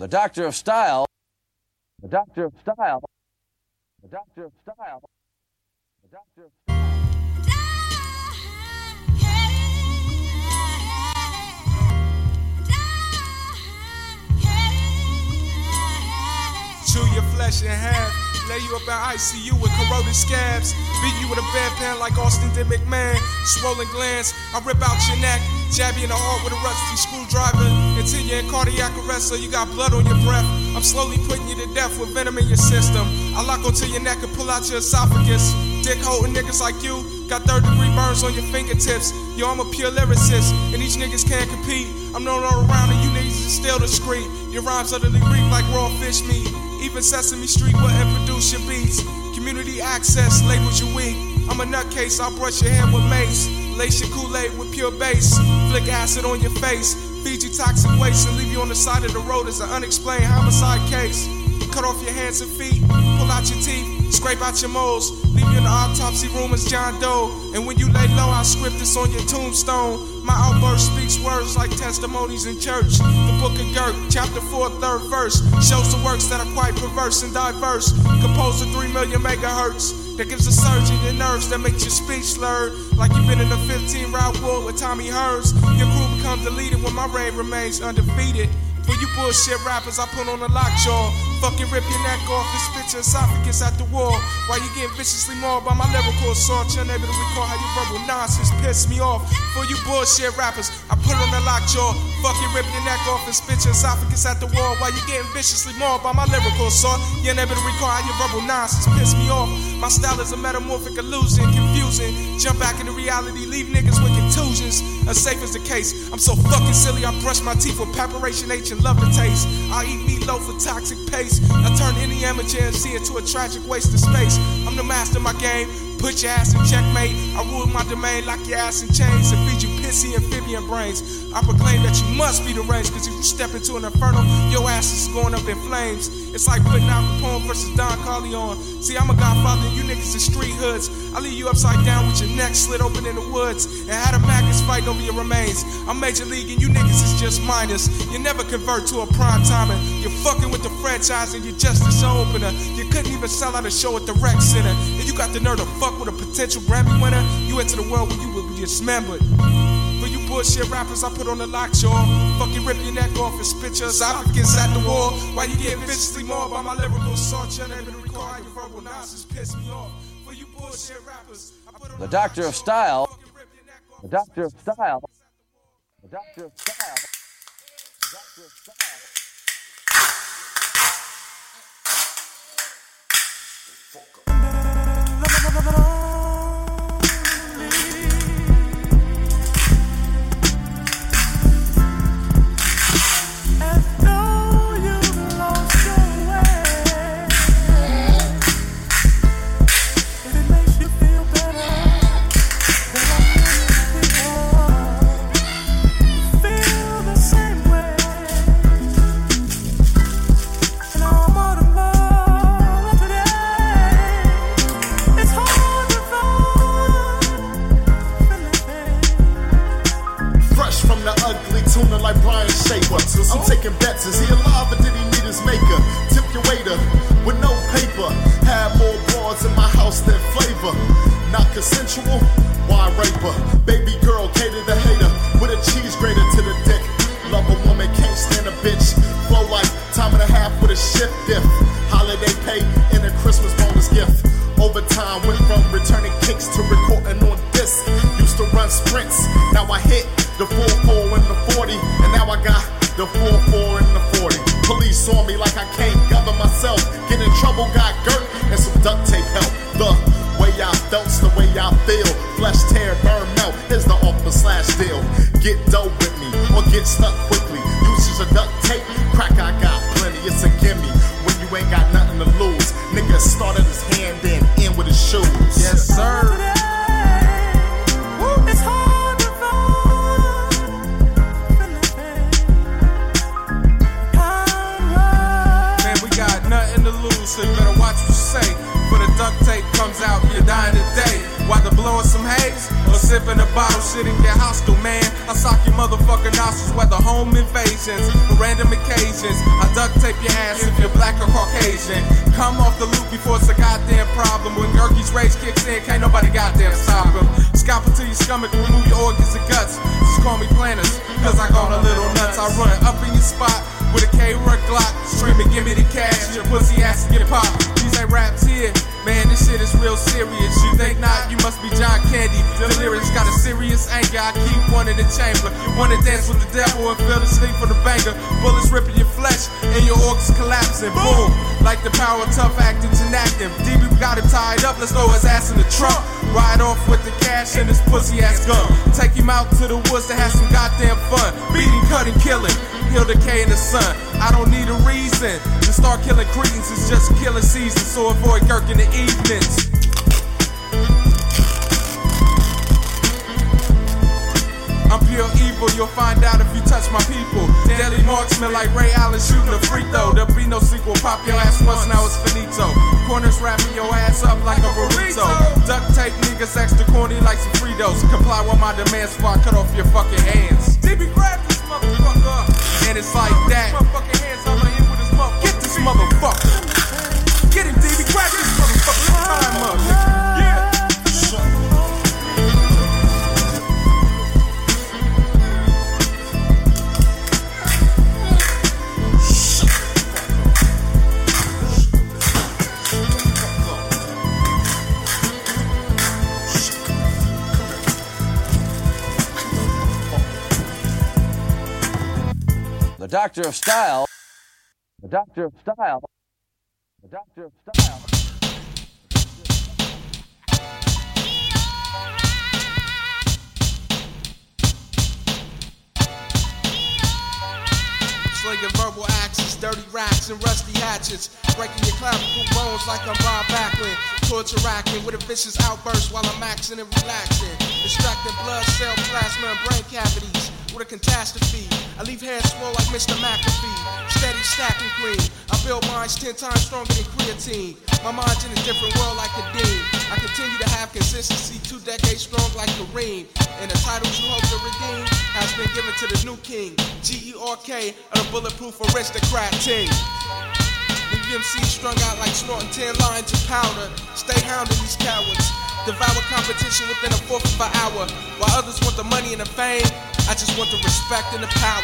The Doctor of Style. The Doctor of Style. The Doctor of Style. The Doctor of Style. Chew your flesh in half. Lay you up in ICU with corroded scabs. Beat you with a bedpan like Austin did McMahon. Swollen glands. I rip out your neck. Jab you in the heart with a rusty screwdriver. Until you're in cardiac arrest, so you got blood on your breath. I'm slowly putting you to death with venom in your system. I lock onto your neck and pull out your esophagus. Dick holding niggas like you. Got third degree burns on your fingertips. Yo, I'm a pure lyricist, and these niggas can't compete. I'm known all around, and you niggas is still discreet. Your rhymes utterly reek like raw fish meat. Even Sesame Street wouldn't produce your beats. Community access labels you weak. I'm a nutcase, I'll brush your hair with mace. Lace your Kool-Aid with pure bass. Flick acid on your face. Feed you toxic waste and leave you on the side of the road as an unexplained homicide case. Cut off your hands and feet, pull out your teeth, scrape out your moles, leave you in the autopsy room as John Doe. And when you lay low, I'll script this on your tombstone. My outburst speaks words like testimonies in church. The book of Gerk, chapter 4, third verse, shows the works that are quite perverse and diverse. Composed of 3 million megahertz. That gives a surge in your nerves that makes your speech slurred. Like you've been in a 15 round war with Tommy Hearns. Your crew becomes deleted when my reign remains undefeated. For you bullshit rappers, I put on a lockjaw. Fucking rip your neck off and spit your esophagus at the wall. While you getting viciously mauled by my lyrical assault, you're unable to recall how you verbal nonsense piss me off. For you bullshit rappers, I put on a lockjaw. Fucking rip your neck off and spit your esophagus at the wall. While you getting viciously mauled by my lyrical assault, you're unable to recall how your verbal nonsense piss me off. My style is a metamorphic illusion, confusing. Jump back into reality, leave niggas with contusions. As safe as the case, I'm so fucking silly. I brush my teeth with preparation H and love the taste. I eat meatloaf with toxic paste. I turn any amateur MC into a tragic waste of space. I'm the master of my game. Put your ass in checkmate. I rule my domain, lock your ass in chains, and feed you pissy amphibian brains. I proclaim that you must be deranged, cause if you step into an inferno, your ass is going up in flames. It's like putting Al Capone versus Don Corleone. See, I'm a godfather, and you niggas are street hoods. I leave you upside down with your neck slit open in the woods, and had a maggots fighting over your remains. I'm major league, and you niggas is just minors. You never convert to a prime timer. You're fucking with the franchise, and you're just a show opener. You couldn't even sell out a show at the rec center, and you got the nerve to fuck with a potential Grammy winner. You enter the world where you would be dismembered. For you bullshit rappers, I put on the lockjaw. Fucking rip your neck off and spit your esophagus at the wall. While you get viciously mauled by my lyrical assault, you're unable to recall your verbal nonsense piss me off. For you bullshit rappers, I put on The Doctor of Style. Fucking rip your neck off The Doctor of Style. The Doctor of Style. The Doctor of Style. Fresh problem. Rage kicks in, can't nobody goddamn stop him. Scalpel to your stomach, remove your organs and guts. Just call me Planters, cause I got a little nuts. I run up in your spot with a K or a Glock, screaming, give me the cash, your pussy ass to get popped. These ain't raps here, man, this shit is real serious. You think not, you must be John Candy. The lyrics got a serious anger, I keep one in the chamber. You wanna dance with the devil and feel the sleep from the banger. Bullets ripping your flesh and your organs collapsing. Boom, like the power of tough acting's inactive. DB got him tied up, let's throw his ass in the trunk. Ride off with the cash and his pussy ass gun. Take him out to the woods to have some goddamn fun. Beating, cutting, killing. He'll decay in the sun. I don't need a reason to start killing cretins. It's just killing season, so avoid Gerk in the evenings. I'm pure evil, you'll find out if you touch my people. Deadly marksman like Ray Allen shooting a free throw. There'll be no sequel, pop your ass once, now it's finito. Corners wrapping your ass up like a burrito. Duct tape niggas extra corny like some Fritos. Comply with my demands before I cut off your fucking hands. DB grab this motherfucker. It's like that. Get this motherfucker. The Doctor of Style. The Doctor of Style. The Doctor of Style. Slinging verbal axes, dirty racks, and rusty hatchets. Breaking your clavicle bones like I'm Bob Backlund. Torture racking with a vicious outburst while I'm maxing and relaxing. Extracting blood, cell plasma, and brain cavities with a catastrophe. I leave hands swole like Mr. McAfee. Steady stacking clean. I build minds ten times stronger than creatine. My mind's in a different world like a dean. I continue to have consistency, two decades strong like Kareem. And the titles you hope to redeem has been given to the new king. G-E-R-K of the bulletproof aristocrat team. Leave strung out like snorting ten lines of powder. Stay hounding these cowards. Devour competition within a fourth of an hour. While others want the money and the fame, I just want the respect and the power.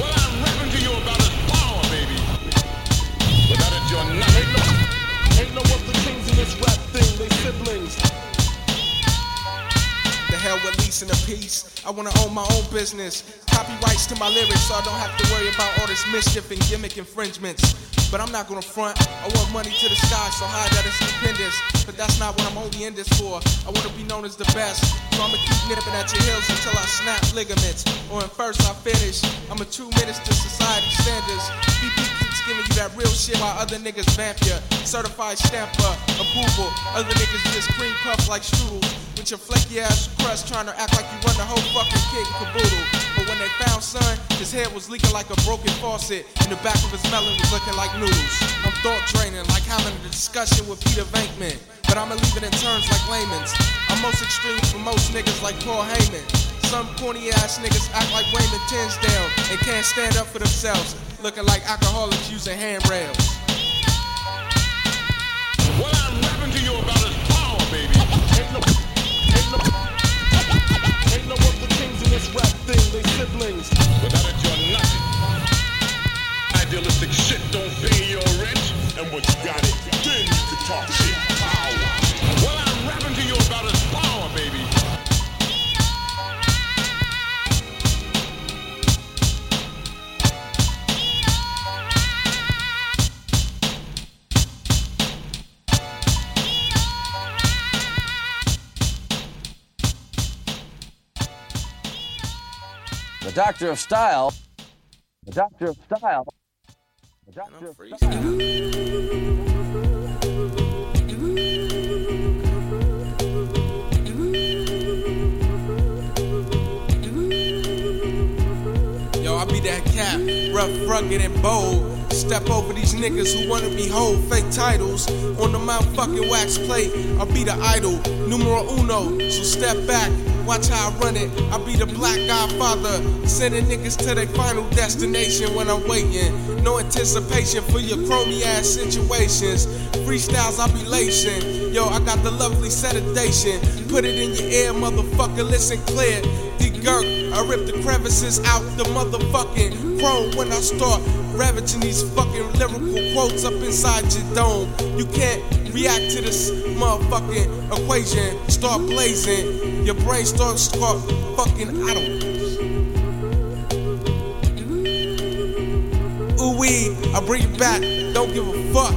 What I'm rapping to you about is power, baby. Without it, you're nothing. Ain't no, ain't no other kings in this rap thing, they siblings. The hell with leasing a piece. I wanna own my own business. Copyrights to my lyrics, so I don't have to worry about all this mischief and gimmick infringements. But I'm not gonna front. I want money to the sky so high that it's stupendous. But that's not what I'm only in this for. I wanna be known as the best. So I'ma keep nipping at your heels until I snap ligaments. Or in first I finish. I'm a true menace to society standards. BP keeps giving you that real shit while other niggas vamp ya. Certified stamper, approval. Other niggas just cream puff like strudels. With your flaky ass crust trying to act like you run the whole fucking kid caboodle. But when they found son, his head was leaking like a broken faucet, and the back of his melon was looking like noodles. I'm thought draining, like having a discussion with Peter Venkman. But I'ma leave it in terms like layman's. I'm most extreme for most niggas like Paul Heyman. Some corny ass niggas act like Raymond Tinsdale and can't stand up for themselves, looking like alcoholics using handrails. This rap thing, they siblings. Without it, you're nothing. Idealistic shit don't pay your rent, and once you got it, then you can talk Doctor of Style. The Doctor of Style. The Doctor of Style. Yo, I be that cat, rough, rugged, and bold. Step over these niggas who wanna be hold fake titles. On the motherfucking wax plate, I'll be the idol. Numero uno, so step back. Watch how I run it. I'll be the black godfather. Sending niggas to their final destination when I'm waiting. No anticipation for your crony ass situations. Freestyles, I'll be lacing. Yo, I got the lovely sedation. Put it in your ear, motherfucker, listen clear. The Gerk, I rip the crevices out the motherfucking chrome when I start ravaging these fucking lyrical quotes up inside your dome. You can't react to this motherfucking equation. Start blazing, your brain starts start fucking I don't. Ooh wee, I bring you back. Don't give a fuck.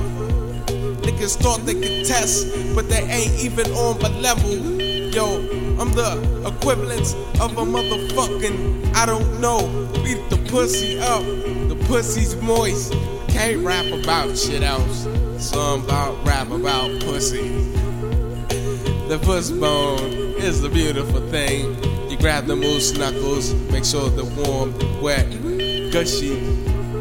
Niggas thought they could test, but they ain't even on my level. Yo, I'm the equivalent of a motherfucking I don't know. Beat the pussy up, the pussy's moist. Can't rap about shit else, so I'm about rap about pussy. The puss bone is a beautiful thing. You grab the moose knuckles, make sure they're warm, wet, gushy.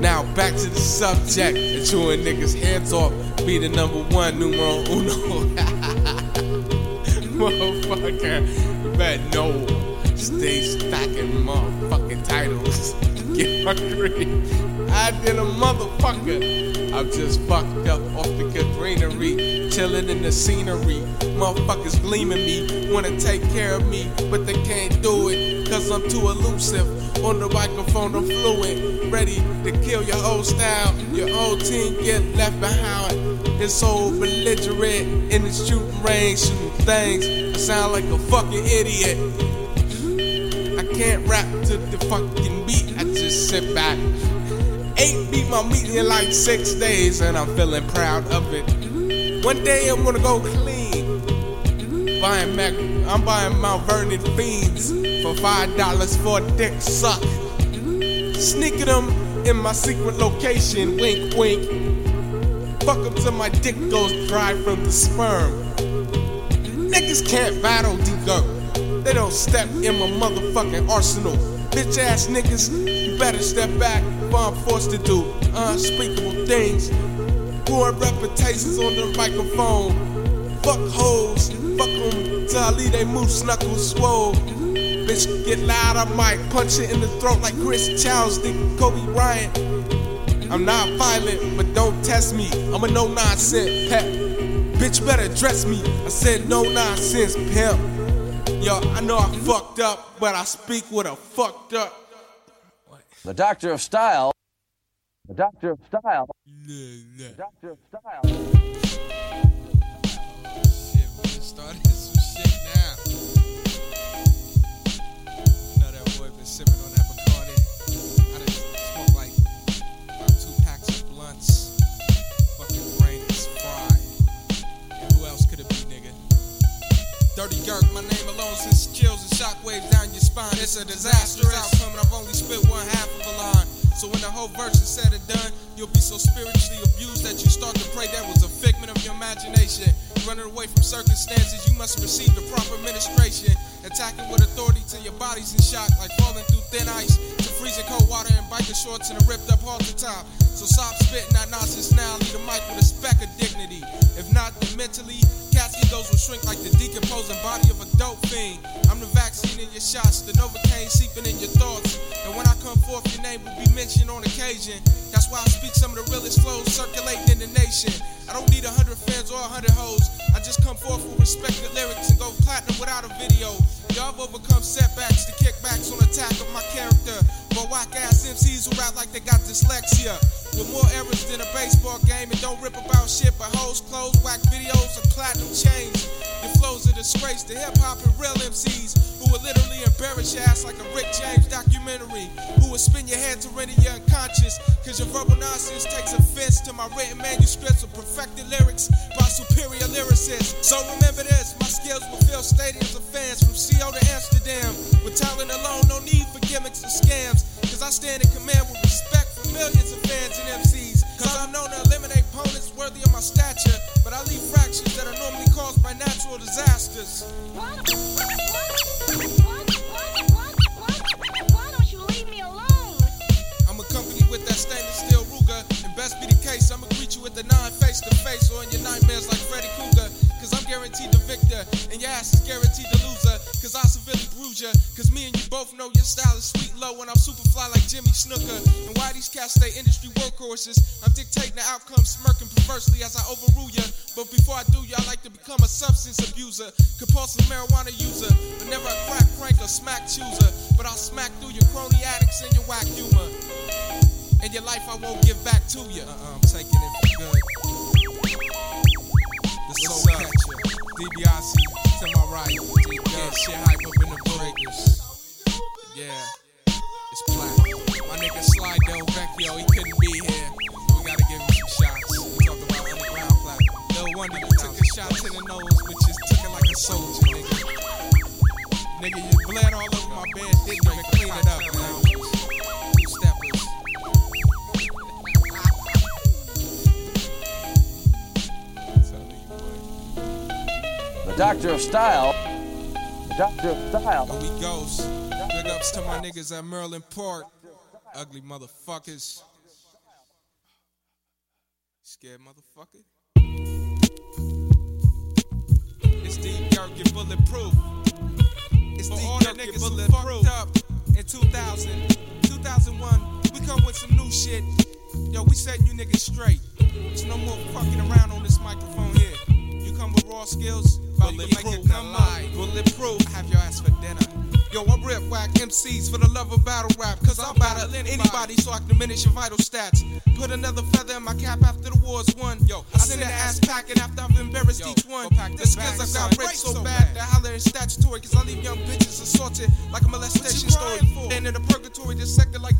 Now back to the subject. And chewing niggas' hands off. Be the number one numero uno. Motherfucker. Better know. Stay stacking motherfucking titles. Get hungry. I did a motherfucker. I'm just fucked up off the greenery. Chilling in the scenery. Motherfuckers gleaming me. Wanna take care of me. But they can't do it. Cause I'm too elusive. On the microphone, I'm fluent. Ready to kill your whole style. Your old team get left behind. It's so belligerent in the shooting range, shooting things. I sound like a fucking idiot. I can't rap to the fucking beat. I just sit back. Ain't beat my meat in like six days, and I'm feeling proud of it. One day I'm gonna go clean. Buying Mac, I'm buying Mount Vernon fiends for five dollars for a dick suck. Sneaking them in my secret location, wink wink. Fuck them till my dick goes dry from the sperm. Niggas can't battle D-Gerk. They don't step in my motherfucking arsenal. Bitch ass niggas, you better step back before I'm forced to do unspeakable things. Ruin reputations on the microphone. Fuck hoes, fuck them till I leave they moose knuckles swole. Bitch, get loud, I might punch it in the throat like Chris Childs did Kobe Bryant. I'm not violent, but don't test me. I'm a no nonsense pet. Bitch, better dress me. I said no nonsense pimp. Yo, I know I fucked up, but I speak with a fucked up. The Doctor of Style. The Doctor of Style. The Doctor of Style. Dirty Gerk, my name alone sends chills and shockwaves down your spine. It's a disastrous outcome, and I've only spit one half of a line. So when the whole verse is said and done, you'll be so spiritually abused that you start to pray that was a figment of your imagination. Running away from circumstances, you must receive the proper ministration. Attacking with authority till your body's in shock, like falling through thin ice to freezing cold water and biker shorts and a ripped up halter top. So stop spitting that nonsense now, leave the mic with a speck of dignity. If not, then mentally, egos will shrink like the decomposing body of a dope fiend. I'm the vaccine in your shots, the Novocaine seeping in your thoughts. And when I come forth, your name will be mentioned on occasion. That's why I speak some of the realest flows circulating in the nation. I don't need a hundred fans or a hundred hoes. I just come forth with respected lyrics and go platinum without a video. Y'all have overcome setbacks, the kickbacks on attack of my character. But whack ass MCs who rap like they got dyslexia. With more errors than a baseball game and don't rip about shit but hoes, clothes, whack videos, and platinum chains. Your flows a disgrace to hip hop and real MCs who will literally embarrass your ass like a Rick James documentary. Who will spin your head to render you unconscious. Cause your verbal nonsense takes offense to my written manuscripts of perfected lyrics by superior lyricists. So remember this, my skills will fill stadiums of fans from CO to Amsterdam. With talent alone, no need for gimmicks or scams. Cause I stand in command with respect millions of fans and MCs. Cause I'm known to eliminate opponents worthy of my stature, but I leave fractions that are normally caused by natural disasters. I'm accompanied with that stainless steel Ruger, and best be the case, I'ma greet you with a nine face to face or in your nightmares like Freddy Krueger. Cause I'm guaranteed the victor, and your ass is guaranteed the loser. Cause I severely bruise ya. Cause me and you both know your style is sweet low when I'm super fly like Jimmy Snuka. And why these cats stay industry workhorses? I'm dictating the outcome, smirking perversely as I overrule ya. But before I do ya, I like to become a substance abuser, compulsive marijuana user, but never a crack crank or smack chooser. But I'll smack through your crony addicts and your whack humor. And your life I won't give back to ya. Uh-uh, I'm taking it shit hype up in the. Yeah, it's black. My nigga Sly Del Vecchio, he couldn't be here. We gotta give him some shots. We talk about underground. No wonder you took the nose, like a soldier, nigga. Nigga, you bled all over my bed, didn't even clean it up, man. The Doctor of Style. The Doctor Style. Oh, we goes. Big ups to my niggas at Merlin Park. Ugly motherfuckers. Scared motherfucker. It's deep dark and bulletproof. It's For deep all the and niggas who bulletproof. fucked up in 2000, 2001, we come with some new shit. Yo, we setting you niggas straight. There's no more fucking around on this microphone here. Come with raw skills, about to make it Bulletproof, come not up. Bulletproof, I have your ass for dinner. Yo, I rip whack MCs for the love of battle rap. Cause I'll battle anybody so I can diminish your vital stats. Put another feather in my cap after the war's won. Yo, I send the ass packing after I've embarrassed Yo, each one. go pack The the skills I've got raped so So bad that holler in statutory. Cause I leave young bitches assaulted like a molestation story. Then in the purgatory, dissected like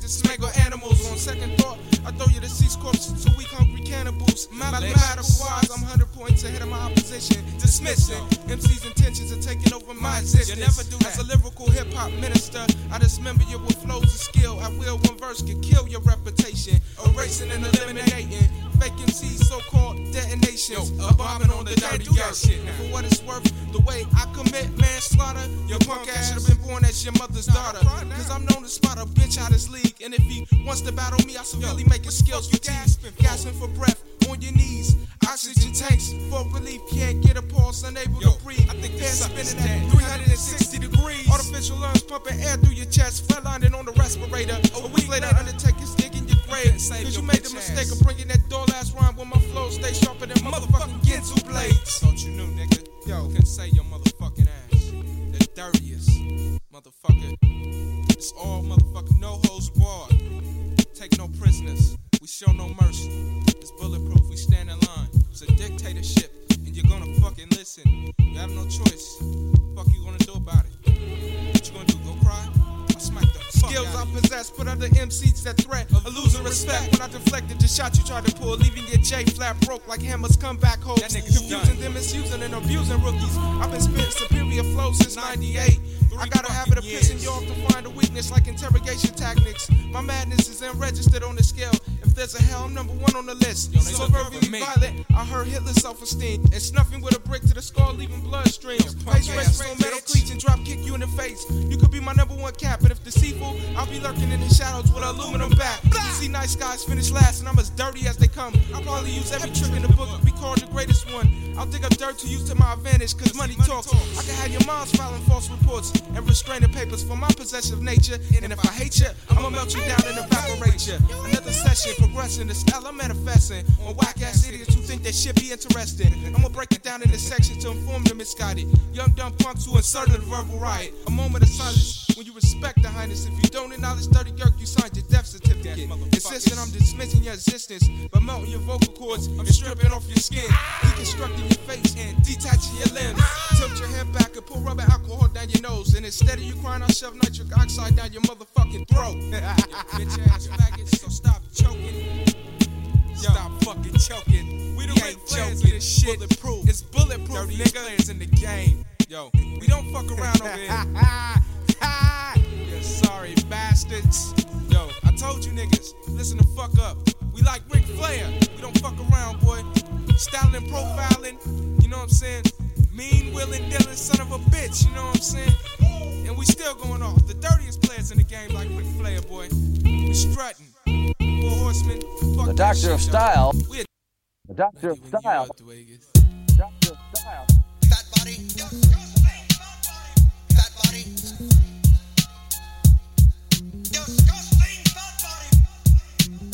or animals. On second thought, I throw you the cease corpses to weak, hungry cannibals. Mathematical wise, I'm 100 points ahead of my opposition. Dismissing MC's intentions of taking over my existence. You never do As that. a lyrical hip hop minister, I dismember you with flows of skill. I will, one verse can kill your reputation. Erasing and eliminating fake MC's so-called detonations. Yo, a bombing on the dirty earth. shit now. For what it's worth, the way I commit manslaughter, your punk ass should have been born as your mother's daughter. Cause I'm known to spot a bitch out his league. And if he wants to battle me, I severely make his skills you gasping? Gasping for breath on your knees. Oxygen tanks for relief, can't get a pulse, unable Yo, to breathe. I think this spinning at 360 degrees. Artificial lungs pumping air through your chest, flatlining on the respirator. Oh, a week later, Undertaker's digging your grave. Cause you made the mistake of bringing that dull ass rhyme when my flow stay sharper than motherfucking Ginsu blades. Thought you knew, nigga. Yo, couldn't say your motherfucking ass. The dirtiest motherfucker. It's all motherfucking no holds barred. Take no prisoners. We show no mercy. It's bulletproof. We stand in line. It's a dictatorship, and you're gonna fucking listen. You have no choice. Fuck you gonna do about it? What you gonna do? Go cry? I smack the fuck Skills I out of you. possess put other MCs that threat of losing respect when I deflected the shot you tried to pull, leaving your J flat broke like hammers come back hopes. That nigga's Confusing done. them, misusing and abusing rookies. I've been spitting superior flows since 98. I got a habit of pissing you off to find a weakness like interrogation tactics. My madness is unregistered on the scale. If there's a hell, I'm number one on the list. Yo, so verbally violent, I heard Hitler's self-esteem and snuffing with a brick to the skull, leaving bloodstreams. Face races on metal cleats and drop kick you in the face. You could be my number one cap, but if deceitful, I'll be lurking in the shadows with aluminum. You see nice guys finish last, and I'm as dirty as they come. I'll probably use every trick in the book to be called the greatest one. I'll dig up dirt to use to my advantage, cause money talks. I can have your moms filing false reports and restraining papers for my possessive nature. And if I hate you, I'ma melt you down and evaporate you. Another session, progressing the style I'm manifesting on whack ass idiots who think that shit be interesting. I'ma break it down into sections to inform the misguided. Young dumb punks who inserted a verbal riot. A moment of silence when you respect the highness. If you don't acknowledge dirty Gerk, you signed your death certificate. Insisting I'm dismissing your existence, but melting your vocal cords and stripping off your skin, deconstructing your face and detaching your limbs. Tilt your head back and pour rubber alcohol down your nose, and instead of you crying, I shove nitric oxide down your motherfucking throat. Bitch ass faggot, so stop choking. Stop fucking choking. We ain't ain't players joking. in this shit. Bulletproof. It's bulletproof, Dirtiest nigga. players in the game. Yo, we don't fuck around over here. yeah, sorry, bastards. Yo, I told you niggas, listen the fuck up. We like Ric Flair. We don't fuck around, boy. Styling profiling, you know what I'm saying? Mean, willing, dealing son of a bitch, you know what I'm saying? And we still going off. The dirtiest players in the game, like Ric Flair, boy. We strutting. Four horsemen. Fuck the Doctor shit, of Style. A- the Doctor of Style. Doctor of Style. Fat body. Fat body.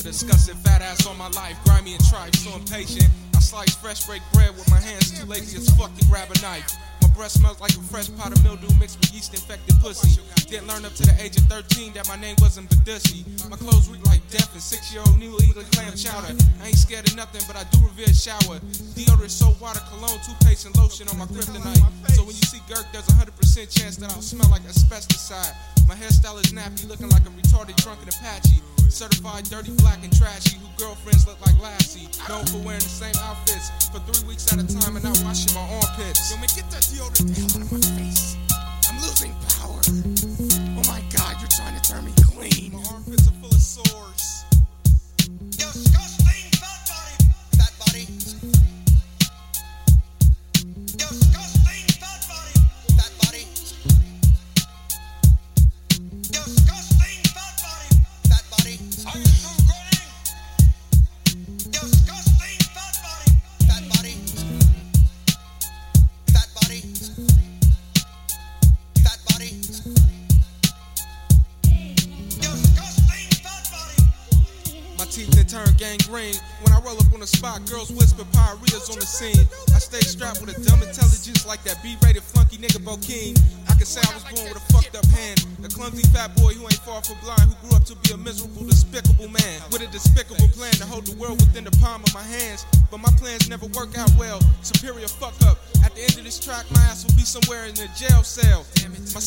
Disgusting fat ass all my life, grimy and tripe, so impatient. Slice fresh baked bread with my hands, too lazy as fuck to grab a knife. My breath smells like a fresh pot of mildew mixed with yeast infected pussy. Didn't learn up to the age of 13 that my name wasn't Badussy. My clothes reek like death and six year old New England clam chowder. I ain't scared of nothing, but I do revere shower. Deodorant, soap, water, cologne, toothpaste, and lotion on my kryptonite. So when you see Gerk, there's a 100% chance that I'll smell like asbesticide. My hairstyle is nappy, looking like a retarded drunken Apache. Certified dirty, black, and trashy, who girlfriends look like Lassie. Known for wearing the same outfits for three weeks at a time and not washing my armpits. Yo, man, get that deodorant out of my face.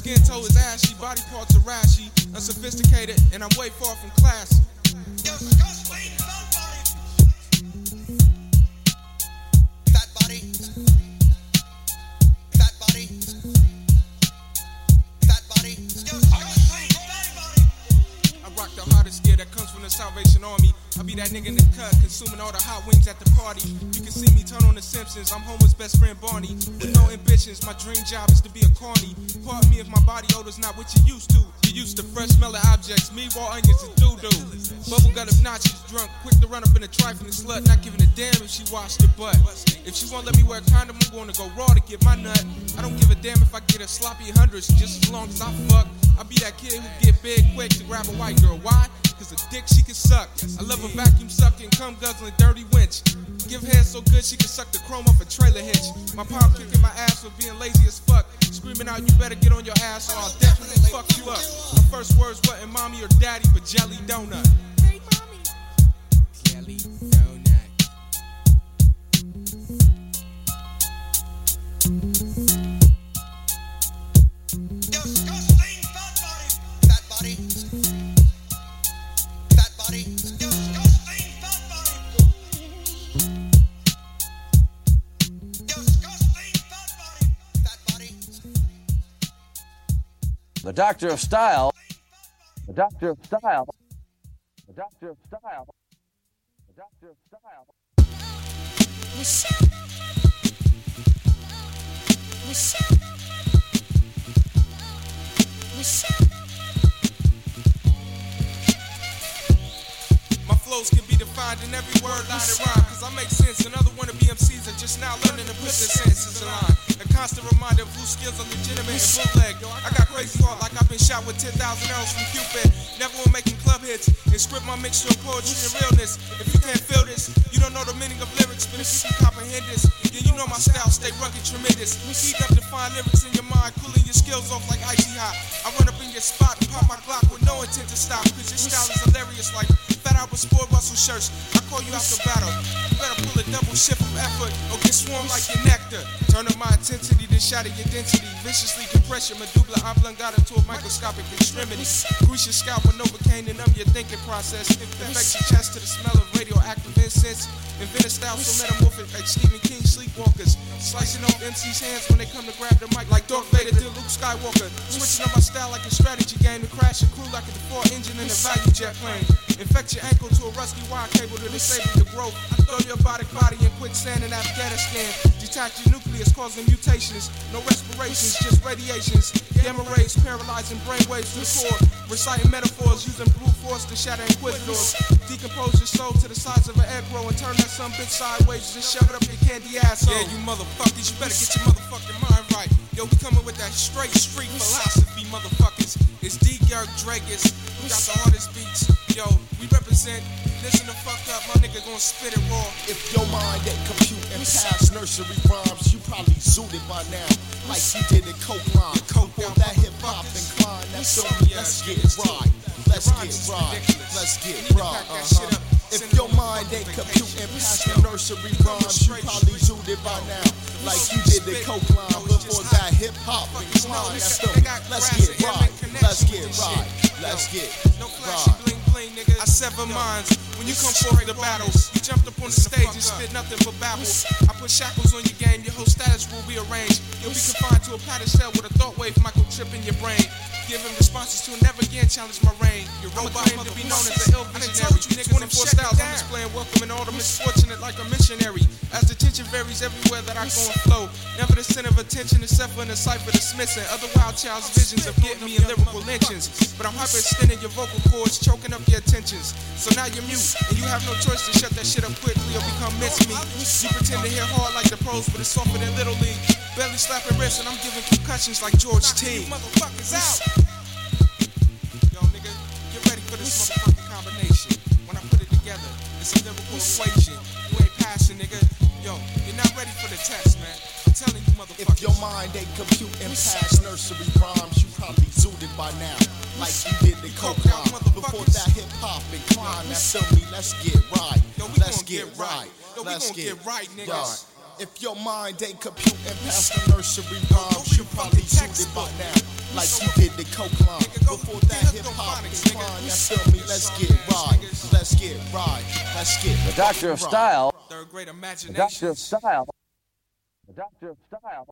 Skin tone is ashy, body parts are rashy, unsophisticated, and I'm way far from classy. I'm Homer's best friend Barney. With no ambitions, my dream job is to be a corny. Pardon me if my body odor's not what you used to. You used to fresh smelling objects, me raw onions and doo doo. Bubble gut obnoxious drunk, quick to run up in a trifling slut, not giving a damn if she washed her butt. If she won't let me wear a condom, I'm gonna go raw to get my nut. I don't give a damn if I get a sloppy hundreds, just as long as I fuck. I'll be that kid who get big quick to grab a white girl. Why? Cause a dick she can suck. I love a vacuum sucking, cum guzzling, dirty winch. Give head so good she can suck the chrome off a trailer hitch. My pop kicking my ass for being lazy as fuck. Screaming out, you better get on your ass or I'll definitely fuck you up. My first words wasn't mommy or daddy, but jelly donut. Hey, mommy. Jelly The Doctor of Style. The Doctor of Style. The Doctor of Style. The Doctor of Style. Michelle. Michelle. Michelle. Flows can be defined in every word, line, and rhyme. Cause I make sense, and other wannabe MCs are just now learning to put their sentences in line. A constant reminder of whose skills are legitimate and bootleg. I got crazy heart like I've been shot with 10,000 arrows from Cupid. Never will making club hits and script my mixture of poetry and realness. If you can't feel this, you don't know the meaning of lyrics. But if you can comprehend this, stay rugged, tremendous. Heat up to find lyrics in your mind, cooling your skills off like icy hot. I run up in your spot pop my Glock with no intent to stop. Cause your style is hilarious like fat out with sport muscle shirts. I call you out to battle. You better pull a double shift effort or get swarmed like your nectar. Turn up my intensity to shatter your density. Viciously compress your medulla oblongata to a microscopic extremity. Grease your scalp with Novocaine and numb your thinking process. Infect your chest to the smell of radioactive incense. Invent a style so metamorphic like Stephen King sleepwalkers. Slicing off MC's hands when they come to grab the mic like Darth Vader did Luke Skywalker. Switching up my style like a strategy game to crash your crew like a default engine in a ValuJet plane. Infect your ankle to a rusty wire cable to disable your growth. Throw your robotic body in quicksand in Afghanistan. Detach your nucleus causing mutations. No respirations, just radiations. Gamma rays paralyzing brainwaves to the core. Reciting metaphors using brute force to shatter inquisitors. Decompose your soul to the size of an egg roll and turn that some bitch sideways. Just shove it up your candy ass. Yeah, you motherfuckers, you better get your motherfucking mind right. Yo, we coming with that straight street philosophy, motherfuckers. It's D. Yerk Dragus. We got the hardest beats. Yo, we represent Listen the fuck up, my nigga gon' spit it raw. If your mind ain't compute and pass nursery rhymes, you probably zooted by now. Like you did in Coke Line. Coke down that hip hop incline, that's on me. Let's get right. Let's get right. Let's get right. Uh-huh. If your mind ain't compute and pass the nursery rhymes, you probably zooted by now. Like you did the Coke Line. Before that hip hop incline, that's on me. Let's get right. Let's get right. Let's get right. No flashy bling bling, nigga. I sever minds. When you come forth to battles, you jumped up on the stage and spit nothing but babble. I put shackles on your game, your whole status will be arranged. You'll be confined to a padded cell with a thought wave microchip in your brain. Giving responses to never again challenge my reign. Your robot claim to be known as the ill visionary. 24 styles I'm displaying, welcoming all the misfortunate like a missionary. As the tension varies everywhere that I go and flow. Never the center of attention except for in the cipher dismissing. Other wild child's visions of getting me in lyrical lynchings. But I'm hyperextending your vocal cords, choking up your attentions. So now you're mute, and you have no choice to shut that shit up quickly or become mincemeat. You pretend to hear hard like the pros, but it's softer than Little League. Belly slapping wrists, and I'm giving concussions like George T. Motherfuckers out. Yo, nigga, get ready for this motherfucking combination. When I put it together, it's a lyrical equation. You ain't passing, nigga. Yo, you're not ready for the test, man. I'm telling you, motherfuckers. If your mind ain't compute and pass nursery rhymes, you probably zooted by now. Like you did the coke line. Before that hip hop incline, now tell me, let's get right. Yo, we Let's get get right. right. Yo, we Let's gon' get right, niggas. right. If your mind ain't compute and pass the nursery rhymes, you probably zooted by now. Like you did the coke line. Before that hip hop incline, now tell me, let's get right. Let's get right. Let's get The Doctor of. Style. Third grade The. Doctor of Style. The Doctor of Style.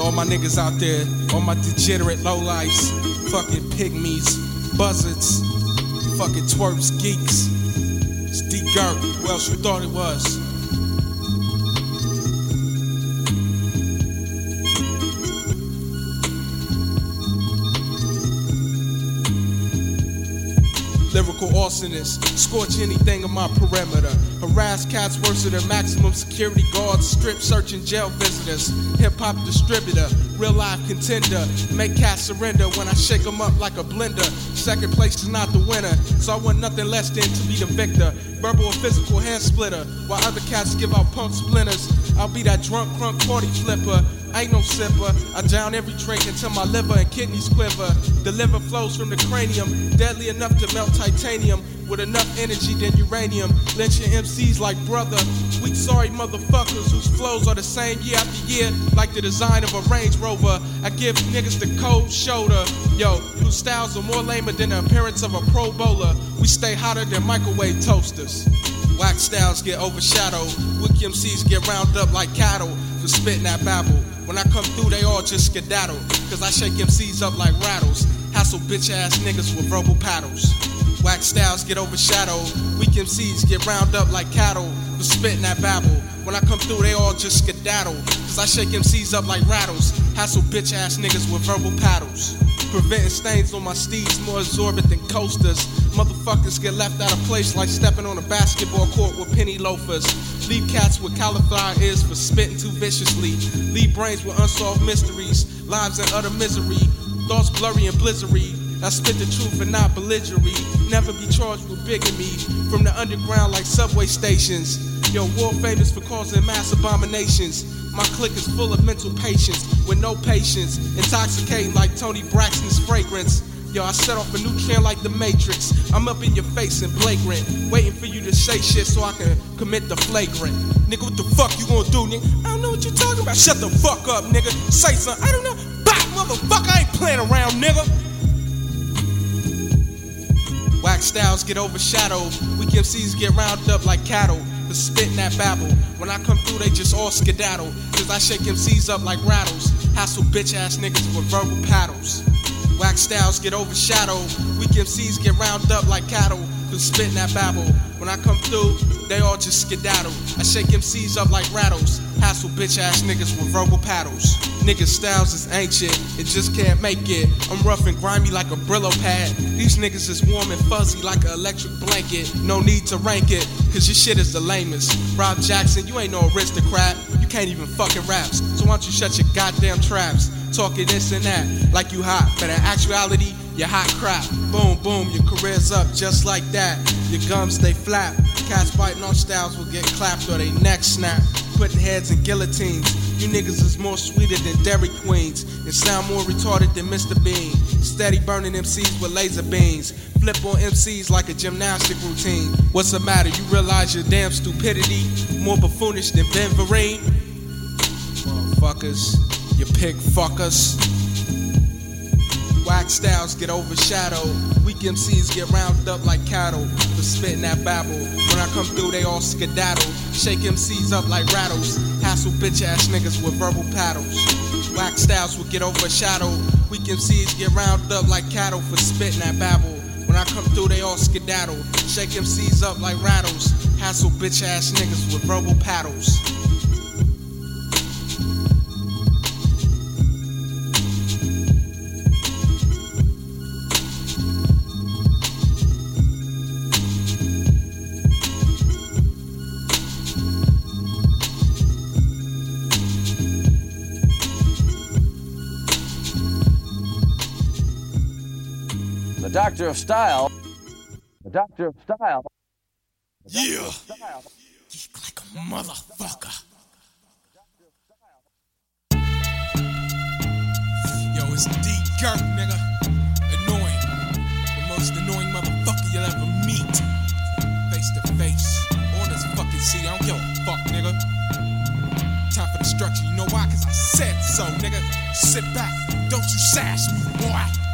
To all my niggas out there, all my degenerate lowlifes, fucking pygmies, buzzards, fucking twerps, geeks. It's D Gert. Who else you thought it was? Lyrical awesomeness, scorch anything in my perimeter. Harass cats worse than maximum security guards, strip searching jail visitors. Hip hop distributor, real life contender. Make cats surrender when I shake 'em up like a blender. Second place is not the winner, so I want nothing less than to be the victor. Verbal or physical hand splitter, while other cats give out punk splinters. I'll be that drunk crunk party flipper. Ain't no sipper. I down every drink until my liver and kidneys quiver. The liver flows from the cranium, deadly enough to melt titanium. With enough energy than uranium. Lynching MCs like brother. Weak sorry motherfuckers whose flows are the same year after year, like the design of a Range Rover. I give niggas the cold shoulder. Yo, whose styles are more lamer than the appearance of a pro bowler. We stay hotter than microwave toasters. Whack styles get overshadowed. Wick MCs get round up like cattle for spitting that babble. When I come through, they all just skedaddle. Cause I shake MCs up like rattles. Hassle bitch ass niggas with verbal paddles. Wax styles get overshadowed. Weak MCs get round up like cattle for spitting that babble. When I come through, they all just skedaddle. Cause I shake MCs up like rattles. Hassle bitch ass niggas with verbal paddles. Preventing stains on my steeds more absorbent than coasters. Motherfuckers get left out of place like stepping on a basketball court with penny loafers. Leave cats with cauliflower ears for spitting too viciously. Leave brains with unsolved mysteries. Lives in utter misery. Thoughts blurry and blizzery. I spit the truth and not belligerent. Never be charged with bigamy. From the underground like subway stations. Yo, world famous for causing mass abominations. My clique is full of mental patience with no patience. Intoxicating like Toni Braxton's fragrance. Yo, I set off a new trend like the Matrix. I'm up in your face and flagrant. Waiting for you to say shit so I can commit the flagrant. Nigga, what the fuck you gonna do, nigga? I don't know what you talking about. Shut the fuck up, nigga. Say something. I don't know. Bop, motherfucker. I ain't playing around, nigga. Whack styles get overshadowed. Weak MCs get round up like cattle. For spitting that babble. When I come through, they just all skedaddle. Cause I shake MCs up like rattles. Hassle bitch ass niggas with verbal paddles. Wax styles get overshadowed. Weak MCs get round up like cattle. For spitting that babble. When I come through, they all just skedaddle. I shake MCs up like rattles. Hassle bitch ass niggas with verbal paddles. Niggas' styles is ancient, it just can't make it. I'm rough and grimy like a Brillo pad. These niggas is warm and fuzzy like an electric blanket. No need to rank it, cause your shit is the lamest. Rob Jackson, you ain't no aristocrat. You can't even fucking raps. So why don't you shut your goddamn traps? Talking this and that like you hot, but in actuality, Your hot crap, boom, boom, your career's up just like that. Your gums they flap. Cats biting on styles will get clapped or they neck snap. Putting heads in guillotines. You niggas is more sweeter than Dairy Queens and sound more retarded than Mr. Bean. Steady burning MCs with laser beams. Flip on MCs like a gymnastic routine. What's the matter? You realize your damn stupidity more buffoonish than Ben Vereen? Motherfuckers, you pig fuckers. Whack styles get overshadowed. Weak MCs get rounded up like cattle for spitting that babble. When I come through, they all skedaddle. Shake MCs up like rattles. Hassle bitch ass niggas with verbal paddles. Wax styles will get overshadowed. Weak MCs get rounded up like cattle for spitting that babble. When I come through, they all skedaddle. Shake MCs up like rattles. Hassle bitch ass niggas with verbal paddles. The Doctor of Style. The Doctor of Style. Yeah. Style. Like a motherfucker. Yo, it's D Gurk, nigga. Annoying. The most annoying motherfucker you'll ever meet. Face to face. On this fucking seat. I don't give a fuck, nigga. Time for destruction. You know why? Cause I said so, nigga. Sit back. Don't you sass me, boy.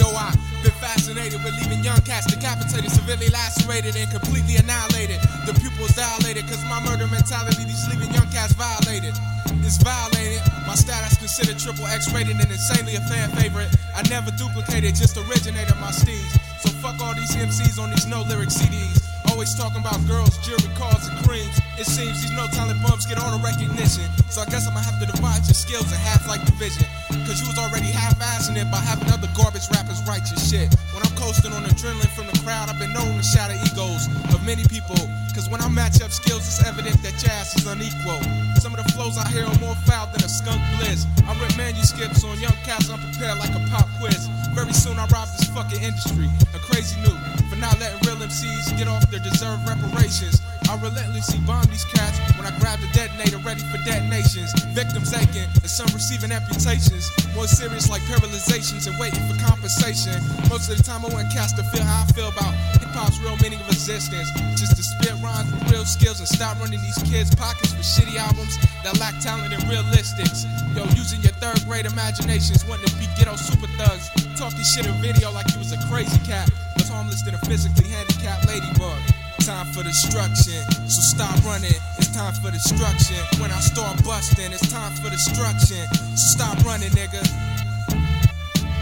Yo, I've been fascinated with leaving young cats decapitated, severely lacerated, and completely annihilated. The pupils dilated, cause my murder mentality, these leaving young cats violated. It's violated. My status considered triple X rated and insanely a fan favorite. I never duplicated, just originated my steeds. So fuck all these MCs on these no lyric CDs. Always talking about girls, jewelry, cars, and creams. It seems these no talent bumps get all the recognition. So I guess I'ma have to divide your skills in half like division. Cause you was already half assing it by having other garbage rappers write your shit. When I'm coasting on adrenaline from the crowd, I've been known to shatter egos of many people. Cause when I match up skills, it's evident that your ass is unequal. Some of the flows I hear are more foul than a skunk blizz. I rip manuscripts on young cats unprepared like a pop quiz. Very soon I rob this fucking industry. A crazy new for not letting real MCs get off their deserved reparations. I relentlessly bomb these cats when I grab the detonator ready for detonations. Victims aching and some receiving amputations. More serious like paralyzations and waiting for compensation. Most of the time I want cats to feel how I feel about hip hop's real meaning of existence. Just to spit rhymes with real skills and stop running these kids' pockets for shitty albums that lack talent and realistics. Yo, using your third grade imaginations, wanting to be ghetto super thugs. Talking shit in video like you was a crazy cat. Was harmless than a physically handicapped ladybug. Time for destruction, so stop running. It's time for destruction. When I start busting, it's time for destruction. So stop running, nigga.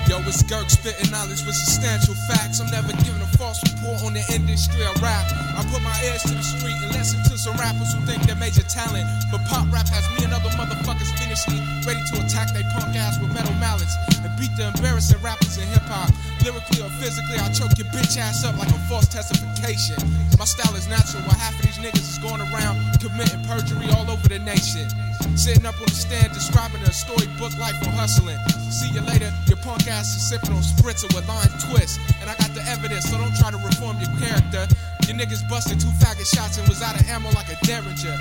Yo, it's Gerk spitting knowledge with substantial facts. I'm never giving a false report on the industry of rap. I put my ears to the street and listen to some rappers who think they're major talent. But pop rap has me and other motherfuckers finished ready to attack they punk ass with metal mallets and beat the embarrassing rappers in hip hop. Lyrically or physically, I'll choke your bitch ass up like a false testification. My style is natural, while half of these niggas is going around committing perjury all over the nation. Sitting up on the stand describing a storybook life for hustling. See you later, your punk ass is sipping on spritzer with lime twist. And I got the evidence, so don't try to reform your character. Your niggas busted two faggot shots and was out of ammo like a derringer.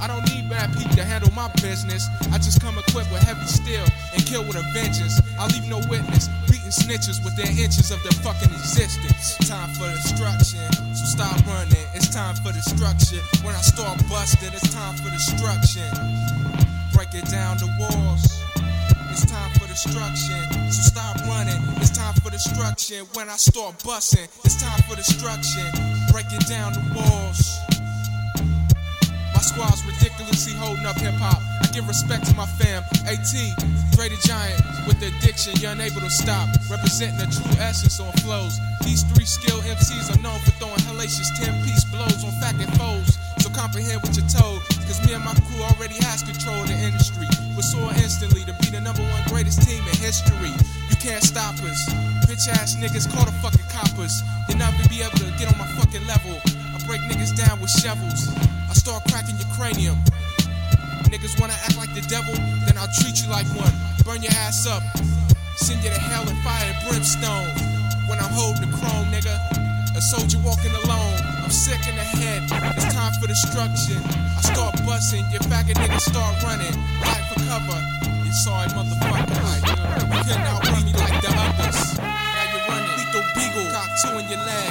I don't need bad people to handle my business. I just come equipped with heavy steel and kill with a vengeance. I leave no witness, beating snitches within inches of their fucking existence. Time for destruction, so stop running. It's time for destruction. When I start busting, it's time for destruction. Break it down the walls. It's time for destruction, so stop running. It's time for destruction. When I start busting, it's time for destruction. Break it down the walls. My squad's ridiculously holding up hip hop. I give respect to my fam. AT, Dre Giant, with addiction, you're unable to stop. Representing the true essence on flows. These three skilled MCs are known for throwing hellacious 10 piece blows on faggot foes. So comprehend what you're told, cause me and my crew already has control of the industry. We're soaring instantly to be the number one greatest team in history. You can't stop us. Bitch ass niggas call the fucking coppers. You'll never be able to get on my fucking level. I break niggas down with shovels. I start cracking your cranium. Niggas wanna act like the devil, then I'll treat you like one. Burn your ass up. Send you to hell and fire and brimstone. When I'm holding the chrome, nigga. A soldier walking alone. I'm sick in the head. It's time for destruction. I start busting. Your faggot niggas start running. Right for cover. You sorry motherfuckers. You couldn't outrun me like the others. Now you're running. Lethal beagle. Cock two in your leg.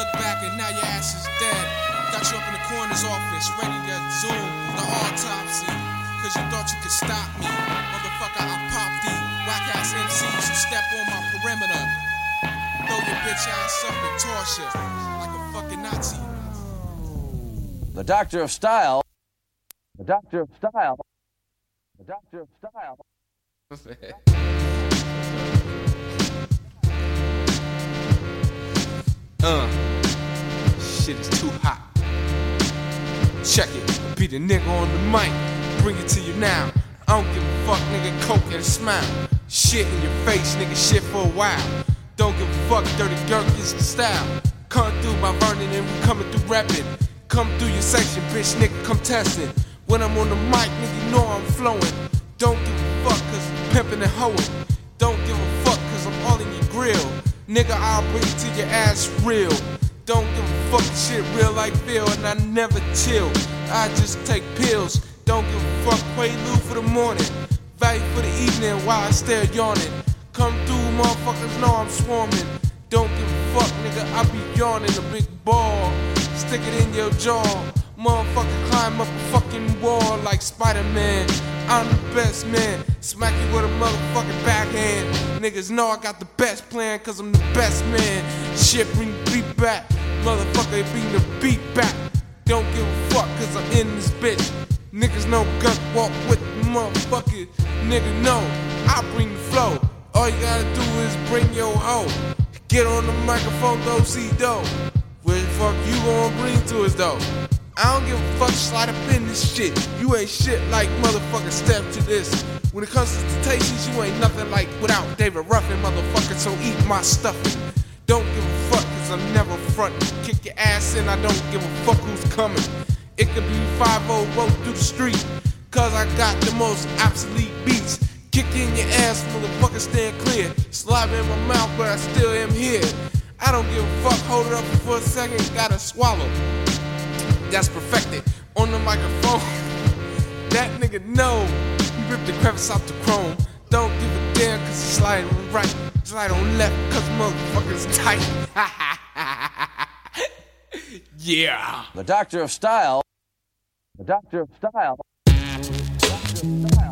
Look back and now your ass is dead. Got you up in the coroner's office, ready to zoom the autopsy. Cause you thought you could stop me. Motherfucker, I popped the whack ass MCs who step on my perimeter. Throw your bitch ass up and toss you like a fucking Nazi. The Doctor of Style. The Doctor of Style. The Doctor of Style. Uh, shit is too hot. Check it, be the nigga on the mic, bring it to you now. I don't give a fuck, nigga, coke and a smile. Shit in your face, nigga, shit for a while. Don't give a fuck, dirty is the style. Come through my Vernon and we coming through rapping. Come through your section, bitch, nigga, come testing. When I'm on the mic, nigga, you know I'm flowing. Don't give a fuck, cause I'm pimping and hoeing. Don't give a fuck, cause I'm all in your grill. Nigga, I'll bring it to your ass real. Don't give a fuck, shit real like Phil, and I never chill. I just take pills. Don't give a fuck, prelude for the morning. Value for the evening while I stare yawning. Come through, motherfuckers know I'm swarming. Don't give a fuck, nigga, I be yawning a big ball. Stick it in your jaw. Motherfucker, climb up a fucking wall like Spider Man. I'm the best man. Smack you with a motherfucking backhand. Niggas know I got the best plan, cause I'm the best man. Shit, bring the beat back. Motherfucker, bring the beat back. Don't give a fuck, cause I'm in this bitch. Niggas know gut walk with the motherfucker. Nigga know I bring the flow. All you gotta do is bring your hoe. Get on the microphone, go see dough. What the fuck you gonna bring to us though? I don't give a fuck, slide up in this shit. You ain't shit like motherfucker step to this. When it comes to temptations, you ain't nothing like without David Ruffin, motherfucker, so eat my stuffing. Don't give a fuck, cause I'm never frontin'. Kick your ass in, I don't give a fuck who's coming. It could be 5 roll through the street, cause I got the most obsolete beats. Kick in your ass, motherfucker, stand clear. Saliva in my mouth, but I still am here. I don't give a fuck, hold it up for a second, gotta swallow that's perfected on the microphone. that nigga know he ripped the crevice out the chrome. Don't give a damn cause he's sliding on right, slide on left cause motherfuckers tight. yeah. The Doctor of Style. The Doctor of Style. Doctor of Style.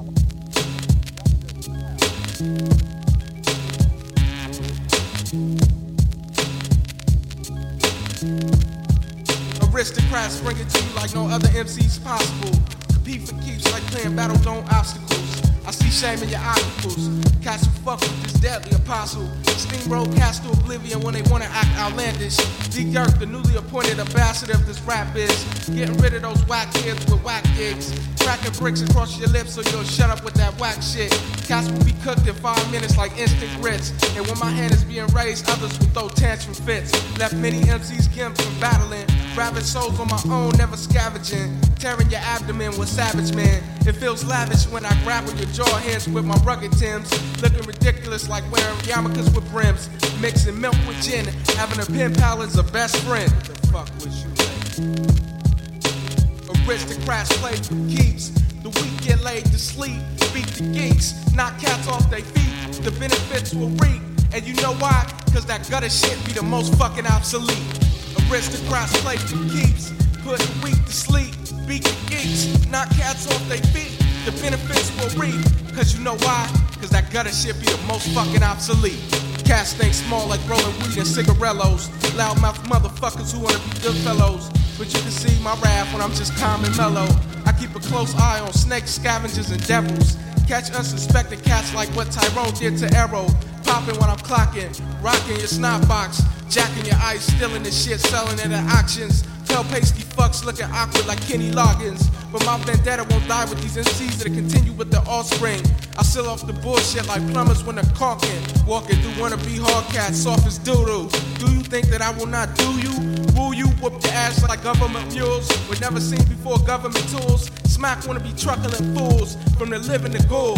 Aristocrats bring it to you like no other MCs possible. Compete for keeps like playing battles on obstacles. I see shame in your obstacles. Cats who fuck with this deadly apostle. Steamroll cast to oblivion when they wanna act outlandish. D-Gerk, the newly appointed ambassador of this rap biz. Getting rid of those whack kids with whack gigs. Cracking bricks across your lips so you'll shut up with that whack shit. Cats will be cooked in five minutes like instant grits. And when my hand is being raised, others will throw tantrum fits. Left many MCs gimped from battling. Rabbit souls on my own, never scavenging. Tearing your abdomen with savage man. It feels lavish when I grapple your jaw hands with my rugged Tims. Looking ridiculous like wearing yarmulkes with brims. Mixing milk with gin. Having a pen pal as a best friend. What the fuck was you like? Aristocrats play for keeps. The weak get laid to sleep. Beat the geeks. Knock cats off their feet. The benefits will reap. And you know why? Cause that gutter shit be the most fucking obsolete. Aristocrats play for keeps. Cause you know why? Cause that gutter shit be the most fucking obsolete. Cats think small like rolling weed and cigarellos. Loudmouth motherfuckers who wanna be good fellows. But you can see my wrath when I'm just calm and mellow. I keep a close eye on snakes, scavengers, and devils. Catch unsuspecting cats like what Tyrone did to Arrow. Popping when I'm clocking, rocking your snot box, jacking your ice, stealing the shit, selling it at auctions. Tell pasty fucks looking awkward like Kenny Loggins. But my vendetta won't die with these MCs that continue with their offspring. I seal off the bullshit like plumbers when they're caulking. Walking through wannabe hard cats, soft as doodoo. Do you think that I will not do you? Will you whoop your ass like government mules? With never seen before government tools. Smack wanna be truckling fools from the living to ghoul.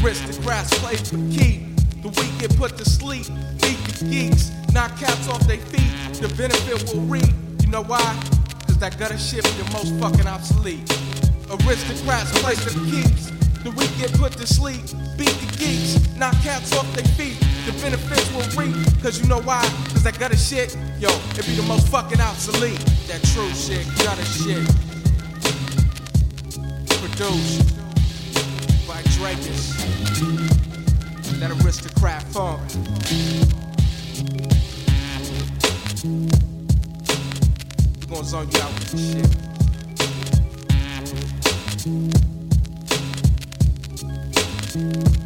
Aristocrats play for keep. The weak get put to sleep. Beat the geeks. Knock caps off their feet. The benefit will reap. You know why? Cause that gutter shit the most fucking obsolete. Aristocrats play the keeps. The weak get put to sleep. Beat the geeks. Knock cats off their feet. The benefits will reap. Cause you know why? Cause that gutter shit, yo, it be the most fucking obsolete. That true shit, gutter shit. Produced by Drakus. That aristocrat funk. We gonna zone you out with this shit. The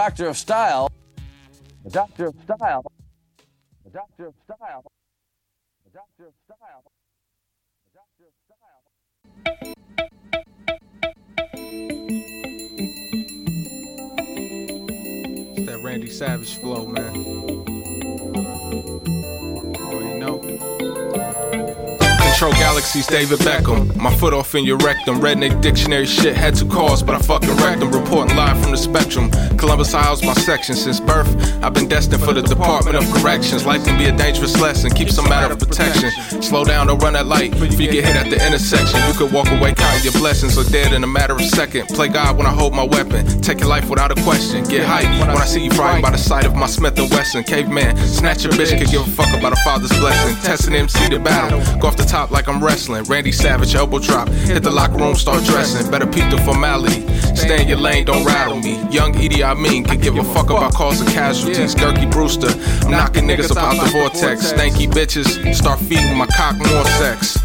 Doctor of Style. The Doctor of Style. The Doctor of Style. The Doctor of Style. The Doctor of Style. It's that Randy Savage flow, man. You know. Control galaxies, David Beckham. My foot off in your rectum. Redneck dictionary shit had two cars, but I fucking wrecked them. Reporting live from the spectrum. Columbus Isles, my section. Since birth, I've been destined for the Department of Corrections. Life can be a dangerous lesson. Keep some matter of protection. Slow down, don't run that light. If you get hit at the intersection, you could walk away counting your blessings or dead in a matter of second. Play God when I hold my weapon. Take your life without a question. Get hyped when I see you frightened by the sight of my Smith and Wesson. Caveman, snatch your bitch, could give a fuck about a father's blessing. Testing MC to battle. Go off the top like I'm wrestling. Randy Savage, elbow drop. Hit the locker room, start dressing. Better peep the formality. Stay in your lane, don't rattle me. Young Edie, I mean, could give a fuck about cause of casualties. Gerky Brewster, I'm knocking niggas about the vortex. Stanky bitches, start feeding my cock more sex.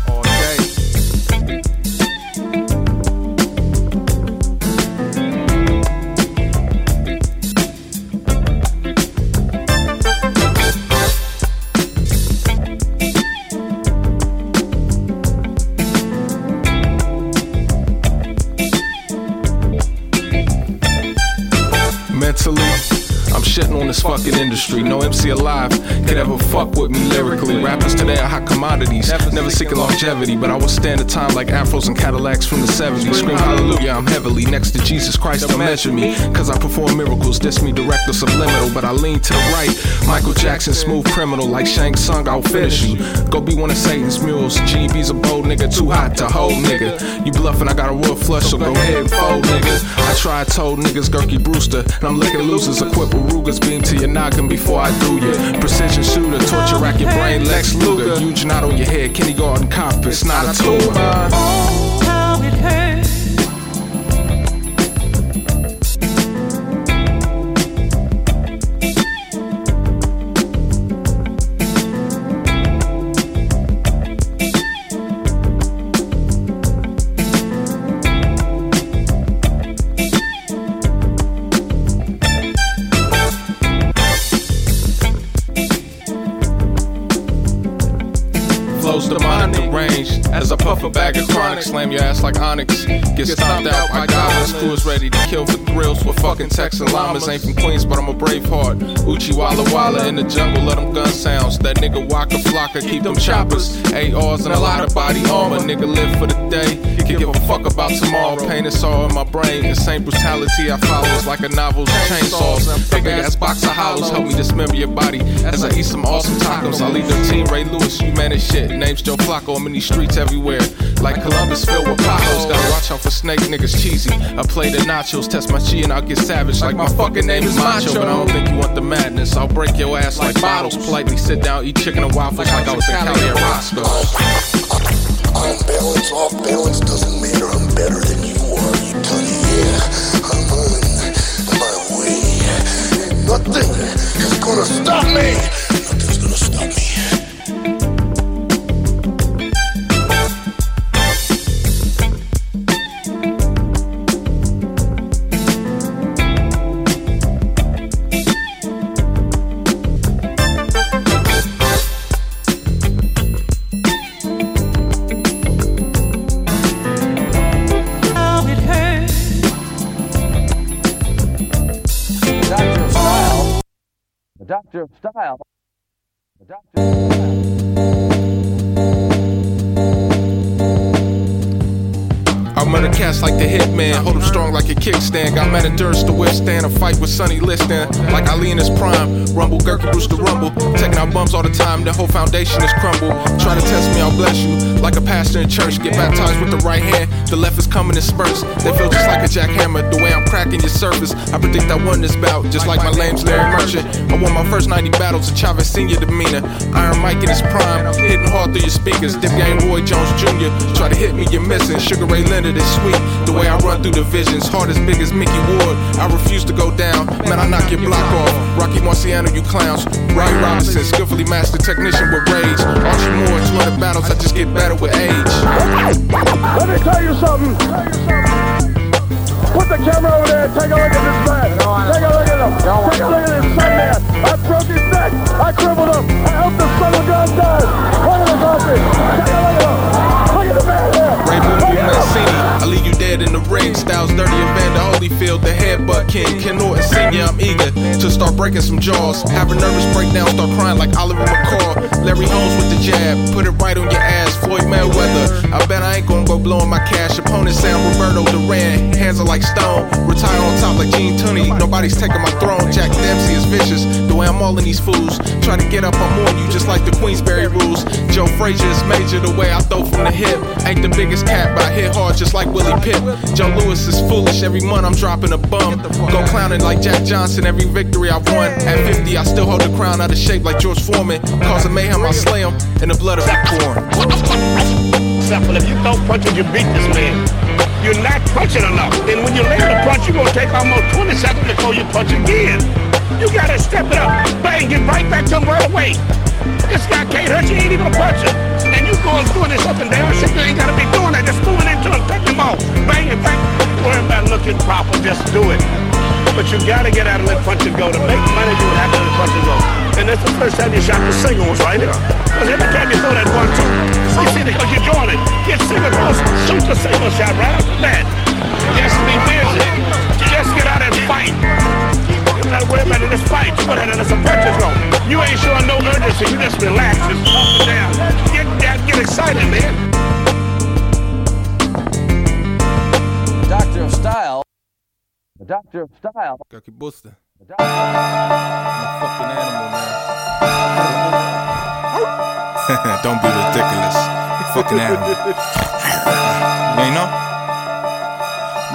Mentally, shitting on this fucking industry. No MC alive could ever fuck with me lyrically. Rappers today are hot commodities, never seeking longevity. But I will stand the time like afros and Cadillacs from the 70s. Scream hallelujah, I'm heavily next to Jesus Christ to measure me. Cause I perform miracles, diss me direct or subliminal. But I lean to the right. Michael Jackson, smooth criminal, like Shang Tsung, I'll finish you. Go be one of Satan's mules. GB's a bold nigga, too hot to hold nigga. You bluffing, I got a real flush, so go ahead and fold niggas. I tried, told niggas Gerky Brewster, and I'm licking losers equipped with Ruger's beam to your noggin before I do ya. Precision shooter, torture rack your brain, Lex Luger. Huge knot on your head, kindergarten cop, it's not a tumor. Slam your ass like Onyx. Get stomped out by goblins. Crew is ready to kill for thrills with fucking Texan llamas. Ain't from Queens, but I'm a brave heart. Uchi Walla Walla in the jungle, let them gun sounds. That nigga Waka Flocka, keep them choppers. ARs and a lot of body armor. Nigga live for the day. Can give a fuck about tomorrow. Pain is all in my brain. The same brutality I follow is like a novel's chainsaws. Big ass box of hollows help me dismember your body as I eat some awesome tacos. I leave the team Ray Lewis, you man as shit. Name's Joe Flacco. I'm in these streets everywhere. Like Columbus filled with potholes. Gotta watch out for snake niggas cheesy. I play the nachos, test my chi and I'll get savage. Like my fucking name is Macho. But I don't think you want the madness. I'll break your ass like bottles. Politely sit down, eat chicken and waffles like I was in Cali at Roscoe's. On balance, off balance doesn't matter. I'm better than you are, you tunny. Yeah, I'm on my way. Nothing is gonna stop me. Doctor of Style. Cats like the hitman, hold 'em strong like a kickstand. Got mad endurance to withstand a fight with Sonny Liston. Like Ali in his prime, rumble, Bruce the rumble. Taking out bumps all the time, the whole foundation is crumbled. Try to test me, I'll bless you. Like a pastor in church, get baptized with the right hand. The left is coming in spurts. They feel just like a jackhammer, the way I'm cracking your surface. I predict I won this bout, just like my lame's Larry Merchant. I won my first 90 battles in Chavez Senior demeanor. Iron Mike in his prime, hitting hard through your speakers. Dip game Roy Jones Jr. Try to hit me, you're missing. Sugar Ray Leonard is sweet. The way I run through the visions, heart as big as Mickey Ward. I refuse to go down. Man, I knock your block off. Rocky Marciano, you clowns. Ray Robinson, skillfully mastered technician with rage. Archie Moore, 200 battles, I just get better with age. Let me tell you something. Put the camera over there take a look at this man. Take a look at him. Take a look at this son man. I broke his neck. I crippled him. I helped the son of gun die. Look at his outfit. Take a look at him. Look at the man here. Ray Boom Look Boom at him. Mancini. I leave you dead in the ring. Styles dirty Evander Holyfield, the headbutt king. Ken Norton Senior, I'm eager to start breaking some jaws. Have a nervous breakdown, start crying like Oliver McCall. Larry Holmes with the jab, put it right on your ass. Floyd Mayweather. I bet I ain't gonna go blowing my cash. Opponent Sam Roberto Duran, hands are like stone. Retire on top like Gene Tunney. Nobody's taking my throne. Jack Dempsey is vicious. The way I'm all in these fools. Try to get up, I'm on you just like the Queensberry rules. Joe Frazier is major the way I throw from the hip. Ain't the biggest cat, but I hit hard just like Willie Pep. Joe Louis is foolish. Every month I'm dropping a bum. Go clowning like Jack Johnson. Every victory I've won. At 50, I still hold the crown out of shape like George Foreman. Cause a mayhem, I slay him in the blood of the corn. Simple. If you don't punch punches, you beat this man. You're not punching enough. And when you land a punch, you're gonna take almost 20 seconds before you punch again. You gotta step it up. Bang, get right back to him right away. This guy can't hurt you, he ain't even a puncher. And you going doing this up and down shit, you ain't gotta be doing that. Just moving into him, take him off. Bang it back. Worry about looking proper, just do it. But you gotta get out and let punch and go. To make money, you have to let punch and go. And that's the first time you shot the singles, right? Because every time you throw that one, two, you see, because you're it. Get single cross, shoot the single shot right after that. Just be busy. Just get out and fight. You gotta worry about it. Just fight. You go ahead and some punches go. You ain't showing no urgency. You just relax. Just up and down. Get down. Get excited, man. Doctor of Style. The Doctor of Style. Gerky Brewster. The Doctor I'm a fucking animal, man. Don't be ridiculous. Fucking animal. You ain't know?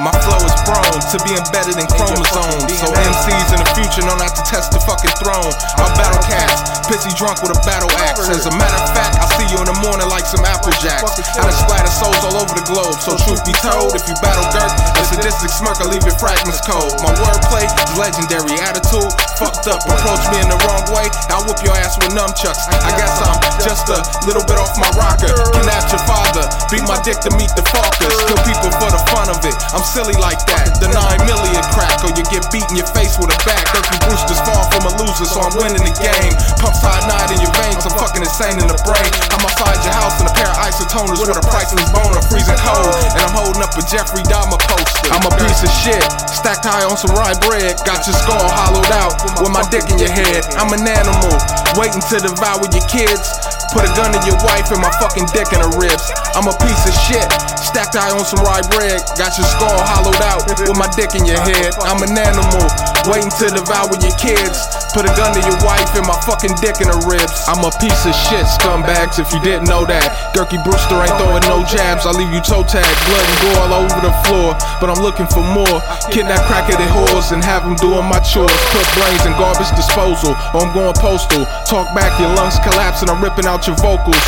My flow is prone to be embedded in chromosomes. So MCs in the future know not to test the fucking throne. I battle cats, pissy drunk with a battle axe. As a matter of fact, I see you in the morning like some apple jacks. I done splatter souls all over the globe. So truth be told, if you battle Dirk, a sadistic smirk, I leave your fragments cold. My wordplay is legendary. Attitude fucked up. Approach me in the wrong way, I'll whoop your ass with nunchucks. I guess I'm just a little bit off my rocker. Kidnapped your father, beat my dick to meet the Fockers. Kill people for the fun of it. I'm silly like that. The nine million crack, or you get beat in your face with a bat. Dirty Brewster's far from a loser, so I'm winning the game. Pump side nine in your veins, I'm fucking insane in the brain. I'm outside your house in a pair of isotoners with a priceless bone, I'm freezing cold. And I'm holding up a Jeffrey Dahmer poster. I'm a piece of shit, stacked high on some rye bread. Got your skull hollowed out with my dick in your head. I'm an animal, waiting to devour your kids. Put a gun in your wife and my fucking dick in her ribs. I'm a piece of shit. Stacked high on some rye bread. Got your skull hollowed out with my dick in your head. I'm an animal. Waiting to devour your kids. Put a gun to your wife and my fucking dick in her ribs. I'm a piece of shit, scumbags, if you didn't know that. Gerky Brewster ain't throwing no jabs. I leave you toe tag, blood and gore all over the floor. But I'm looking for more. Kidnap crackheaded whores and have them doing my chores. Put brains in garbage disposal, or I'm going postal. Talk back, your lungs collapse and I'm ripping out your vocals.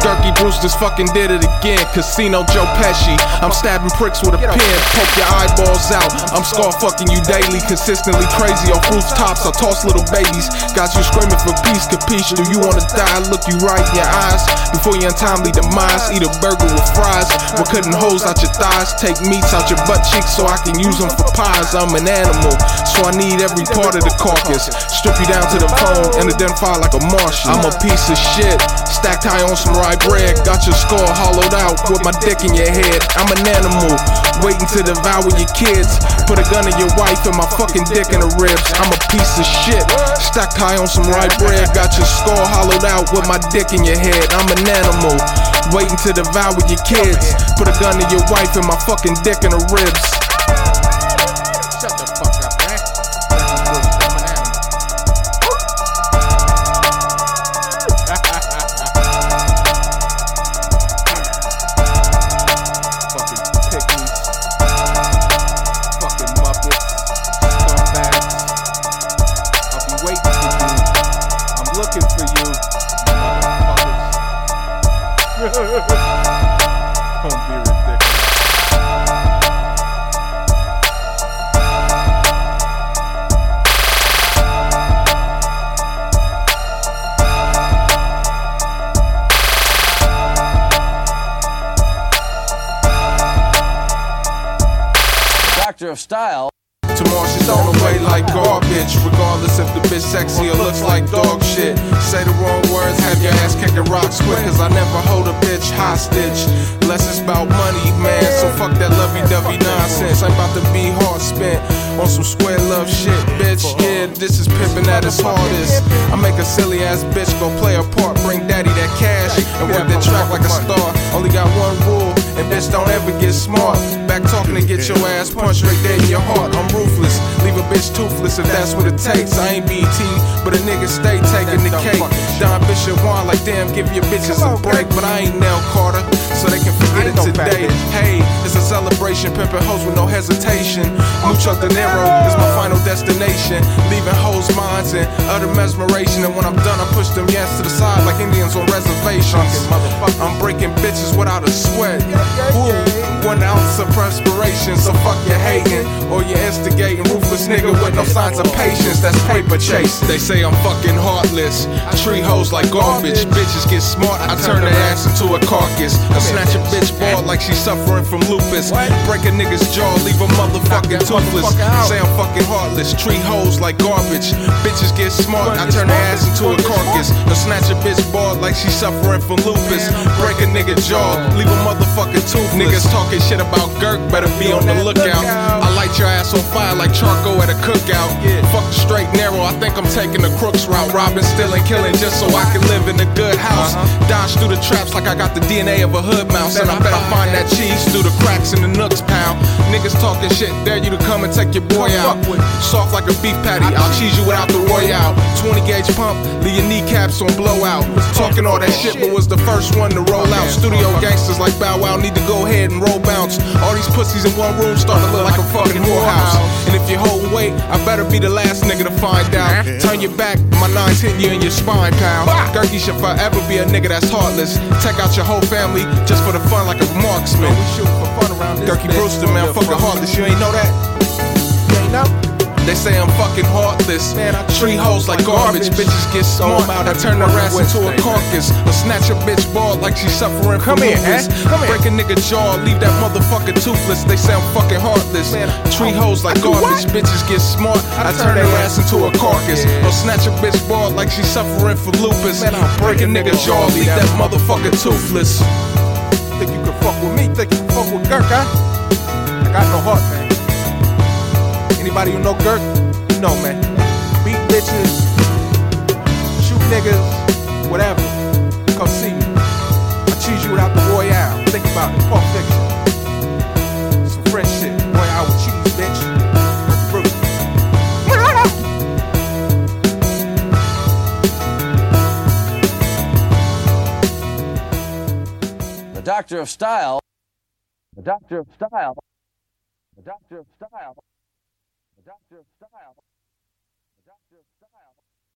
Gerky Brewster's fucking did it again. Casino Joe Pesci. I'm stabbing pricks with a pen. Poke your eyeballs out. I'm scar fucking you daily. Consistently crazy off rooftops. I toss little babies. Got you screaming for peace. Capiche? Do you wanna die? Look you right in your eyes. Before your untimely demise. Eat a burger with fries. We're cutting holes out your thighs. Take meats out your butt cheeks so I can use them for pies. I'm an animal. So I need every part of the carcass. Strip you down to the bone and identify like a Martian. I'm a piece of shit, stacked high on some rye bread. Got your skull hollowed out with my dick in your head. I'm an animal, waiting to devour your kids. Put a gun in your wife and my fucking dick in the ribs. I'm a piece of shit, stacked high on some rye bread. Got your skull hollowed out with my dick in your head. I'm an animal, waiting to devour your kids. Put a gun in your wife and my fucking dick in the ribs. Of Style. Tomorrow she's thrown away like garbage. Regardless if the bitch sexy or looks like dog shit. Say the wrong words, have your ass kicking rocks quick. Cause I never hold a bitch hostage. Unless it's about money, man. So fuck that lovey dovey nonsense. I'm about to be hard spent on some square love shit, bitch. Yeah, this is pimping at its hardest. I make a silly ass bitch go play a part, bring daddy that cash, and work that track like a star. Only got one rule, and bitch don't ever get smart. Back talking to get your ass punched right there in your heart. I'm ruthless, leave a bitch toothless if that's what it takes. I ain't BT, but a nigga stay taking the cake. Don Bishop wine like damn, give your bitches a break, but I ain't Nell Carter, so they can forget it today. Hey, it's a celebration, pimping hoes with no hesitation. Mucho dinero is my final destination, leaving hoes minds in utter mesmeration. And when I'm done, I push them yes to the side like Indians on reservations. I'm breaking bitches without a sweat. Ooh, one ounce of perspiration, so fuck your hating or your you Ruthless nigga with no signs of patience, that's paper chase. They say I'm fucking heartless, tree hoes like garbage. Bitches get smart, I turn their ass into a carcass. I snatch a bitch ball like she's suffering from lupus. Break a nigga's jaw, leave a motherfucking toothless. Say I'm fucking heartless, treat hoes like garbage. Bitches get smart, I turn their ass into a carcass. I snatch a bitch ball like she's suffering from lupus. Break a nigga jaw, leave a motherfucking toothless. Niggas talking shit about Gerk, better be on the lookout. I light your ass on fire like charcoal at a cookout. Fuck the straight narrow, I think I'm taking the crooks route. Robbing, stealing, killing just so I can live in a good house. Dodge through the traps like I got the DNA of a hood mouse. And I bet I find that cheese through the cracks in the nooks pound. Niggas talking shit, dare you to come and take your boy out. Soft like a beef patty, I'll cheese you without the royale. 20 gauge pump, leave your kneecaps on blowout. Talking all that shit, but was the first one to roll out. Studio gangsters like Bow Wow need to go ahead and roll bounce. All these pussies in one room starting to look like a fucking whorehouse. And if you hold weight, I better be the last nigga to find out. Turn your back, my nines hitting you in your spine, pal. Gerky should forever be a nigga that's heartless. Take out your whole family just for the fun like a marksman. Oh, we shoot for fun around this Gerky Brewster, man, fucking heartless. You ain't know that? You ain't know? They say I'm fucking heartless. Man, I treat hoes like garbage. Bitches get smart. I turn her ass into a carcass. I snatch a bitch ball like she's suffering from Come here, lupus. eh? Come here. Break a nigga jaw, leave that motherfucker toothless. They say I'm fucking heartless. Treat hoes like garbage. Bitches get smart. I turn her ass into a carcass. Or snatch a bitch ball like she's suffering from lupus. Break a nigga jaw, leave that motherfucker toothless. Think you can fuck with me? Think you can fuck with Gerk, huh? I got no heart, man. Anybody who know Gerk, you know, man. Beat bitches, shoot niggas, whatever. Come see me. I choose you without the royale. Think about it. Pulp Fiction. Some French shit. Royale with cheese, bitch. The Doctor of Style. The Doctor of Style. The Doctor of Style.